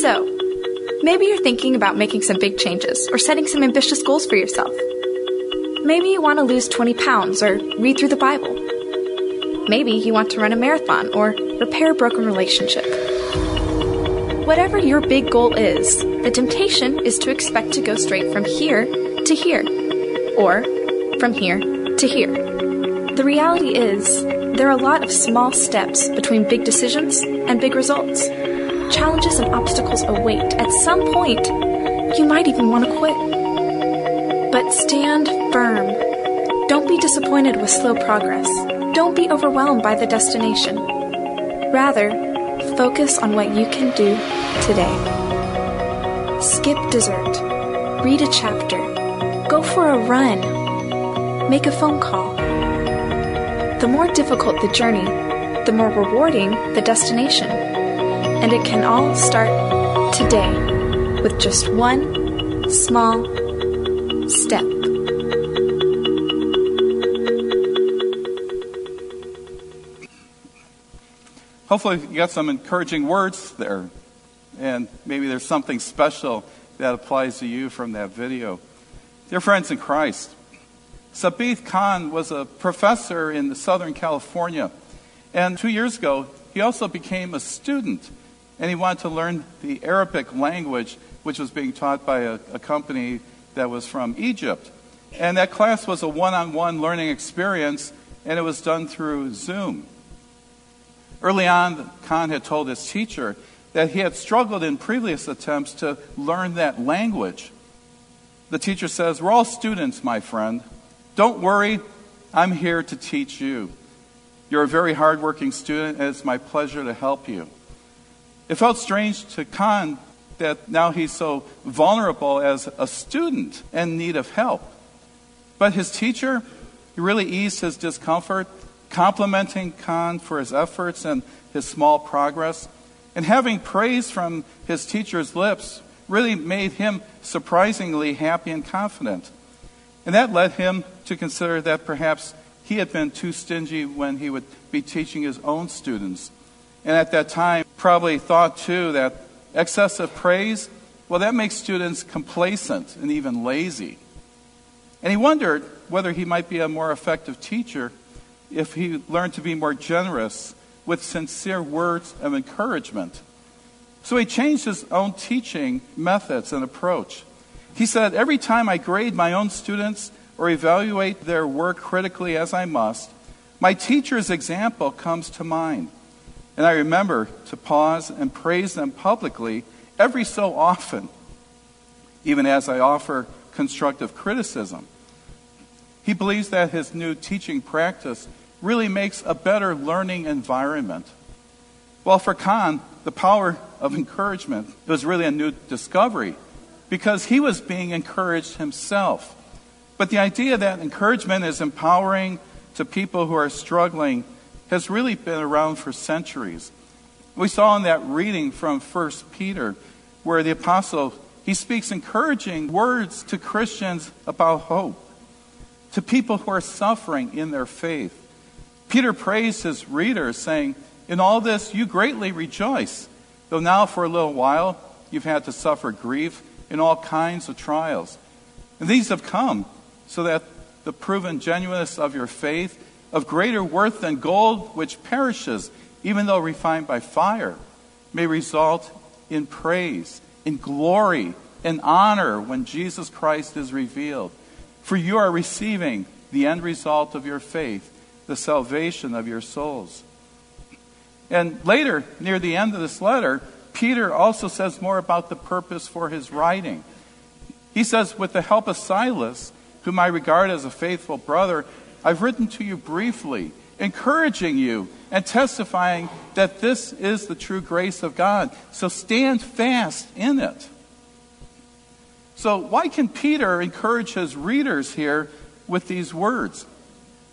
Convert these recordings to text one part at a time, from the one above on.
So, maybe you're thinking about making some big changes or setting some ambitious goals for yourself. Maybe you want to lose 20 pounds or read through the Bible. Maybe you want to run a marathon or repair a broken relationship. Whatever your big goal is, the temptation is to expect to go straight from here to here, or from here to here. The reality is, there are a lot of small steps between big decisions and big results. Challenges and obstacles await. At some point, you might even want to quit. But stand firm. Don't be disappointed with slow progress. Don't be overwhelmed by the destination. Rather, focus on what you can do today. Skip dessert. Read a chapter. Go for a run. Make a phone call. The more difficult the journey, the more rewarding the destination. And it can all start today with just one small step. Hopefully, you got some encouraging words there, and maybe there's something special that applies to you from that video. Dear friends in Christ, Sabith Khan was a professor in Southern California, and two years ago, he also became a student, and he wanted to learn the Arabic language, which was being taught by a, a company that was from Egypt. And that class was a one on one learning experience, and it was done through Zoom. Early on, Khan had told his teacher that he had struggled in previous attempts to learn that language. The teacher says, We're all students, my friend. Don't worry, I'm here to teach you. You're a very hardworking student, and it's my pleasure to help you. It felt strange to Khan that now he's so vulnerable as a student in need of help. But his teacher, really eased his discomfort complimenting Khan for his efforts and his small progress. And having praise from his teacher's lips really made him surprisingly happy and confident. And that led him to consider that perhaps he had been too stingy when he would be teaching his own students. And at that time, probably thought too that excessive praise, well, that makes students complacent and even lazy. And he wondered whether he might be a more effective teacher if he learned to be more generous with sincere words of encouragement. So he changed his own teaching methods and approach. He said, Every time I grade my own students or evaluate their work critically as I must, my teacher's example comes to mind. And I remember to pause and praise them publicly every so often, even as I offer constructive criticism. He believes that his new teaching practice really makes a better learning environment. Well, for Khan, the power of encouragement was really a new discovery because he was being encouraged himself. But the idea that encouragement is empowering to people who are struggling has really been around for centuries. We saw in that reading from 1 Peter where the apostle he speaks encouraging words to Christians about hope, to people who are suffering in their faith. Peter praised his readers, saying, In all this you greatly rejoice, though now for a little while you've had to suffer grief in all kinds of trials. And these have come so that the proven genuineness of your faith, of greater worth than gold which perishes, even though refined by fire, may result in praise, in glory, in honor when Jesus Christ is revealed. For you are receiving the end result of your faith the salvation of your souls. And later, near the end of this letter, Peter also says more about the purpose for his writing. He says, With the help of Silas, whom I regard as a faithful brother, I've written to you briefly, encouraging you and testifying that this is the true grace of God. So stand fast in it. So, why can Peter encourage his readers here with these words?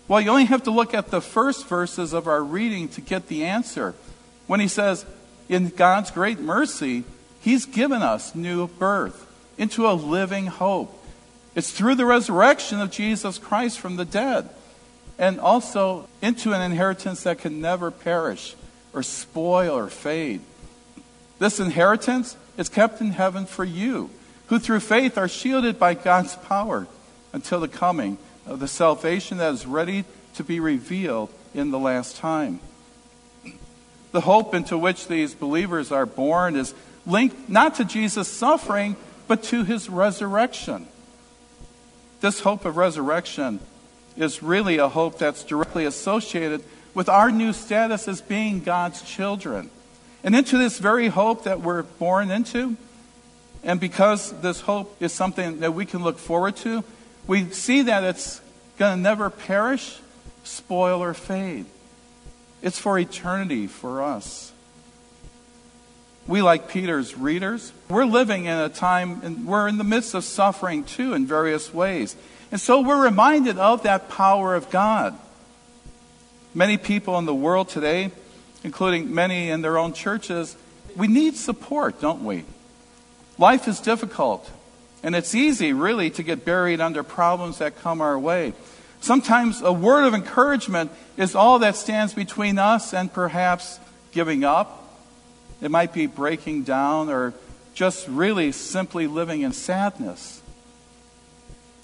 Well, you only have to look at the first verses of our reading to get the answer. When he says, In God's great mercy, he's given us new birth into a living hope. It's through the resurrection of Jesus Christ from the dead, and also into an inheritance that can never perish or spoil or fade. This inheritance is kept in heaven for you who through faith are shielded by God's power until the coming of the salvation that is ready to be revealed in the last time. The hope into which these believers are born is linked not to Jesus' suffering, but to his resurrection. This hope of resurrection is really a hope that's directly associated with our new status as being God's children. And into this very hope that we're born into, and because this hope is something that we can look forward to, we see that it's going to never perish, spoil, or fade. It's for eternity for us. We, like Peter's readers, we're living in a time, and we're in the midst of suffering too in various ways. And so we're reminded of that power of God. Many people in the world today, including many in their own churches, we need support, don't we? Life is difficult, and it's easy, really, to get buried under problems that come our way. Sometimes a word of encouragement is all that stands between us and perhaps giving up. It might be breaking down or just really simply living in sadness.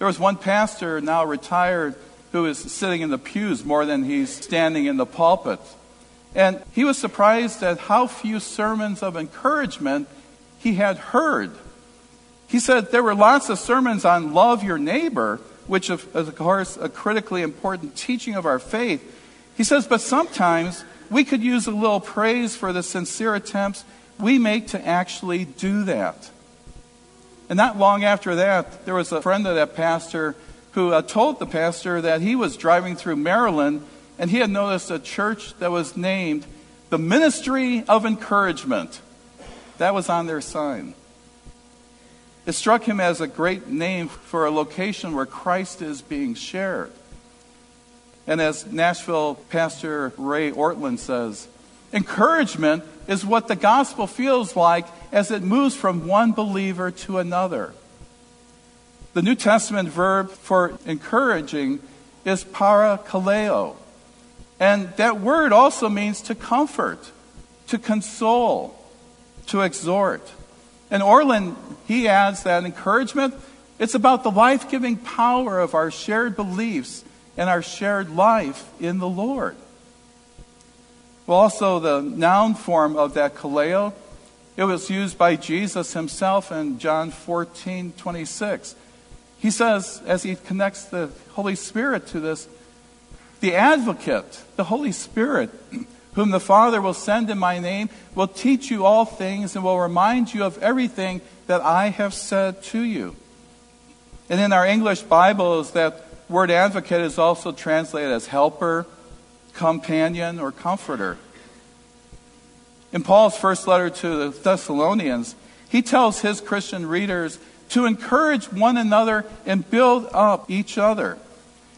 There was one pastor, now retired, who is sitting in the pews more than he's standing in the pulpit. And he was surprised at how few sermons of encouragement he had heard. He said there were lots of sermons on love your neighbor, which is, of course, a critically important teaching of our faith. He says, but sometimes we could use a little praise for the sincere attempts we make to actually do that. And not long after that, there was a friend of that pastor who uh, told the pastor that he was driving through Maryland and he had noticed a church that was named the Ministry of Encouragement. That was on their sign. It struck him as a great name for a location where Christ is being shared. And as Nashville pastor Ray Ortlund says, encouragement is what the gospel feels like as it moves from one believer to another. The New Testament verb for encouraging is parakaleo. And that word also means to comfort, to console, to exhort. And Ortlund, he adds that encouragement, it's about the life giving power of our shared beliefs and our shared life in the Lord. Well, also the noun form of that kaleo, it was used by Jesus himself in John 14, 26. He says, as he connects the Holy Spirit to this, the advocate, the Holy Spirit, whom the Father will send in my name, will teach you all things and will remind you of everything that I have said to you. And in our English Bibles, that word advocate is also translated as helper, companion, or comforter. In Paul's first letter to the Thessalonians, he tells his Christian readers to encourage one another and build up each other.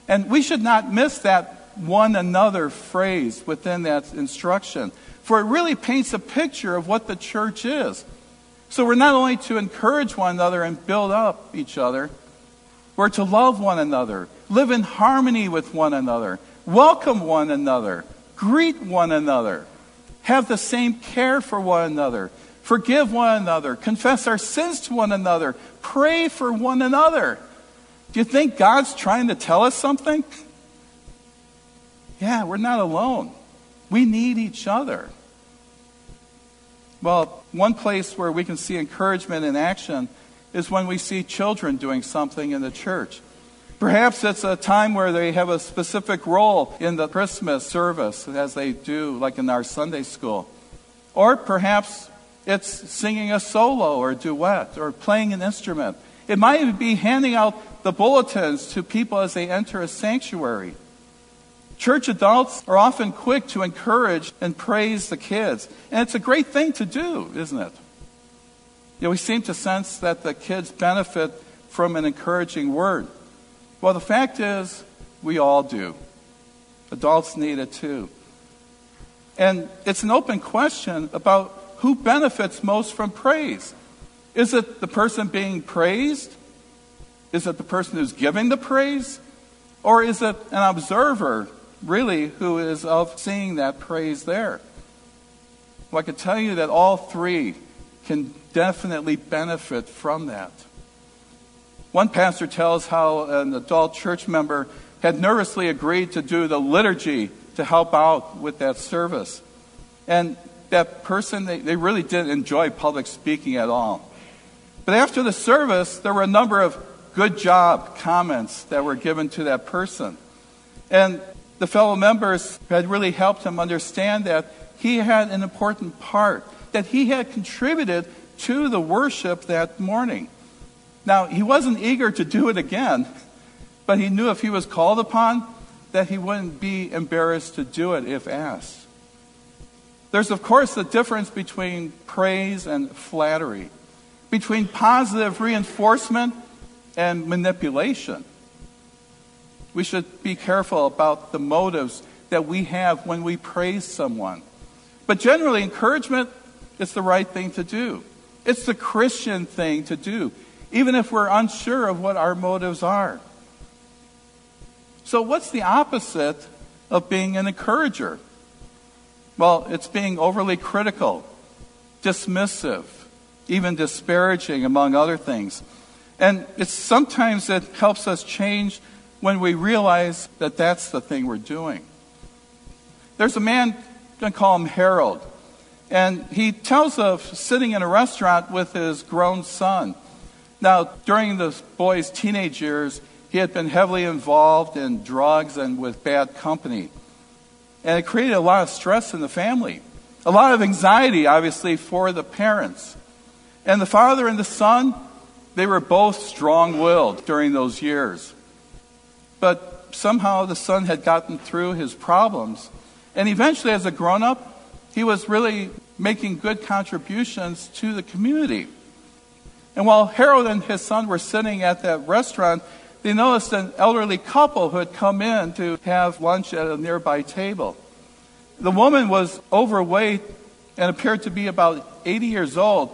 And we should not miss that one another phrase within that instruction, for it really paints a picture of what the church is. So we're not only to encourage one another and build up each other, we're to love one another, live in harmony with one another, welcome one another, greet one another, have the same care for one another, forgive one another, confess our sins to one another, pray for one another. Do you think God's trying to tell us something? Yeah, we're not alone. We need each other. Well, one place where we can see encouragement in action is when we see children doing something in the church. Perhaps it's a time where they have a specific role in the Christmas service, as they do, like in our Sunday school. Or perhaps it's singing a solo or duet or playing an instrument. It might be handing out the bulletins to people as they enter a sanctuary. Church adults are often quick to encourage and praise the kids. And it's a great thing to do, isn't it? You know, we seem to sense that the kids benefit from an encouraging word. Well, the fact is, we all do. Adults need it too. And it's an open question about who benefits most from praise. Is it the person being praised? Is it the person who's giving the praise? Or is it an observer, really, who is of seeing that praise there? Well, I can tell you that all three can definitely benefit from that. One pastor tells how an adult church member had nervously agreed to do the liturgy to help out with that service. And that person, they, they really didn't enjoy public speaking at all. But after the service, there were a number of good job comments that were given to that person. And the fellow members had really helped him understand that he had an important part, that he had contributed to the worship that morning. Now, he wasn't eager to do it again, but he knew if he was called upon, that he wouldn't be embarrassed to do it if asked. There's, of course, the difference between praise and flattery, between positive reinforcement and manipulation. We should be careful about the motives that we have when we praise someone. But generally, encouragement is the right thing to do. It's the Christian thing to do, even if we're unsure of what our motives are. So, what's the opposite of being an encourager? Well, it's being overly critical, dismissive, even disparaging, among other things. And it's sometimes it helps us change when we realize that that's the thing we're doing. There's a man, to call him Harold, and he tells of sitting in a restaurant with his grown son. Now, during the boy's teenage years, he had been heavily involved in drugs and with bad company. And it created a lot of stress in the family, a lot of anxiety, obviously, for the parents. And the father and the son, they were both strong willed during those years. But somehow the son had gotten through his problems. And eventually, as a grown up, he was really making good contributions to the community. And while Harold and his son were sitting at that restaurant, they noticed an elderly couple who had come in to have lunch at a nearby table. The woman was overweight and appeared to be about 80 years old,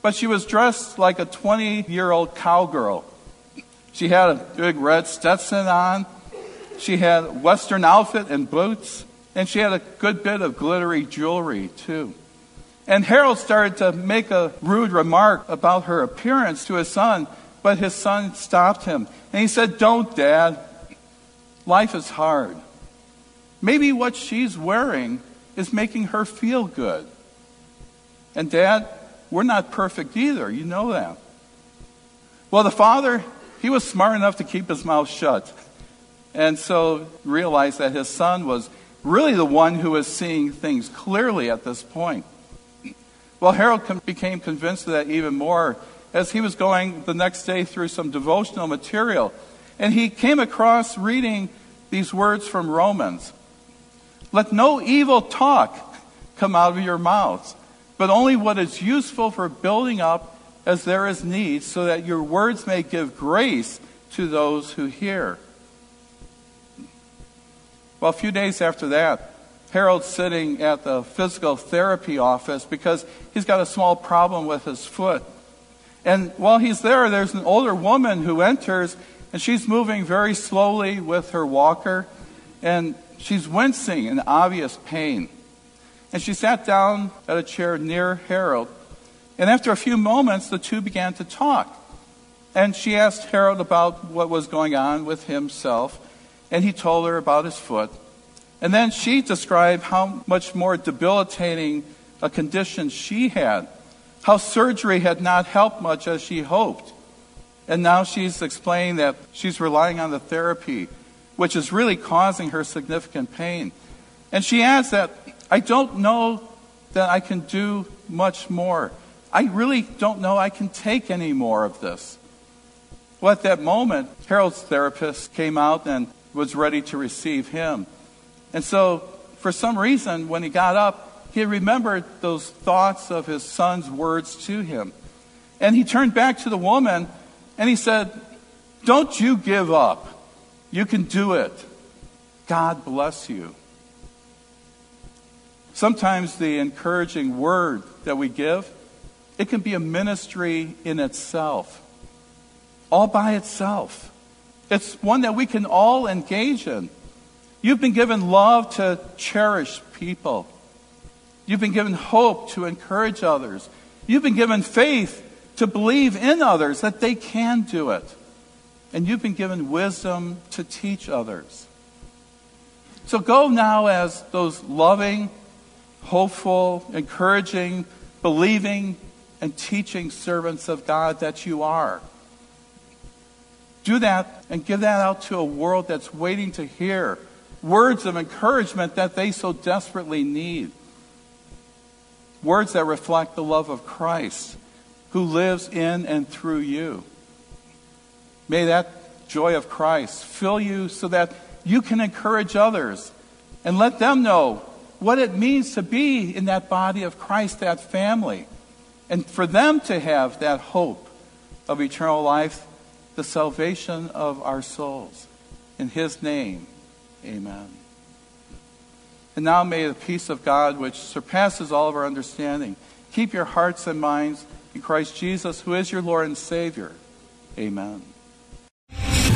but she was dressed like a 20 year old cowgirl. She had a big red Stetson on, she had a Western outfit and boots, and she had a good bit of glittery jewelry, too. And Harold started to make a rude remark about her appearance to his son, but his son stopped him. And he said, Don't, Dad. Life is hard. Maybe what she's wearing is making her feel good. And, Dad, we're not perfect either. You know that. Well, the father, he was smart enough to keep his mouth shut. And so realized that his son was really the one who was seeing things clearly at this point. Well, Harold became convinced of that even more as he was going the next day through some devotional material. And he came across reading these words from Romans Let no evil talk come out of your mouths, but only what is useful for building up as there is need, so that your words may give grace to those who hear. Well, a few days after that, Harold's sitting at the physical therapy office because he's got a small problem with his foot. And while he's there, there's an older woman who enters, and she's moving very slowly with her walker, and she's wincing in obvious pain. And she sat down at a chair near Harold. And after a few moments, the two began to talk. And she asked Harold about what was going on with himself and he told her about his foot. And then she described how much more debilitating a condition she had, how surgery had not helped much as she hoped. And now she's explaining that she's relying on the therapy, which is really causing her significant pain. And she adds that I don't know that I can do much more. I really don't know I can take any more of this. Well, at that moment, Harold's therapist came out and was ready to receive him. And so, for some reason, when he got up, he remembered those thoughts of his son's words to him. And he turned back to the woman and he said, Don't you give up. You can do it. God bless you. Sometimes the encouraging word that we give, it can be a ministry in itself, all by itself. It's one that we can all engage in. You've been given love to cherish people. You've been given hope to encourage others. You've been given faith to believe in others that they can do it. And you've been given wisdom to teach others. So go now as those loving, hopeful, encouraging, believing, and teaching servants of God that you are. Do that and give that out to a world that's waiting to hear words of encouragement that they so desperately need. Words that reflect the love of Christ who lives in and through you. May that joy of Christ fill you so that you can encourage others and let them know what it means to be in that body of Christ, that family, and for them to have that hope of eternal life, the salvation of our souls. In His name, amen. And now may the peace of God, which surpasses all of our understanding, keep your hearts and minds in Christ Jesus, who is your Lord and Savior. Amen.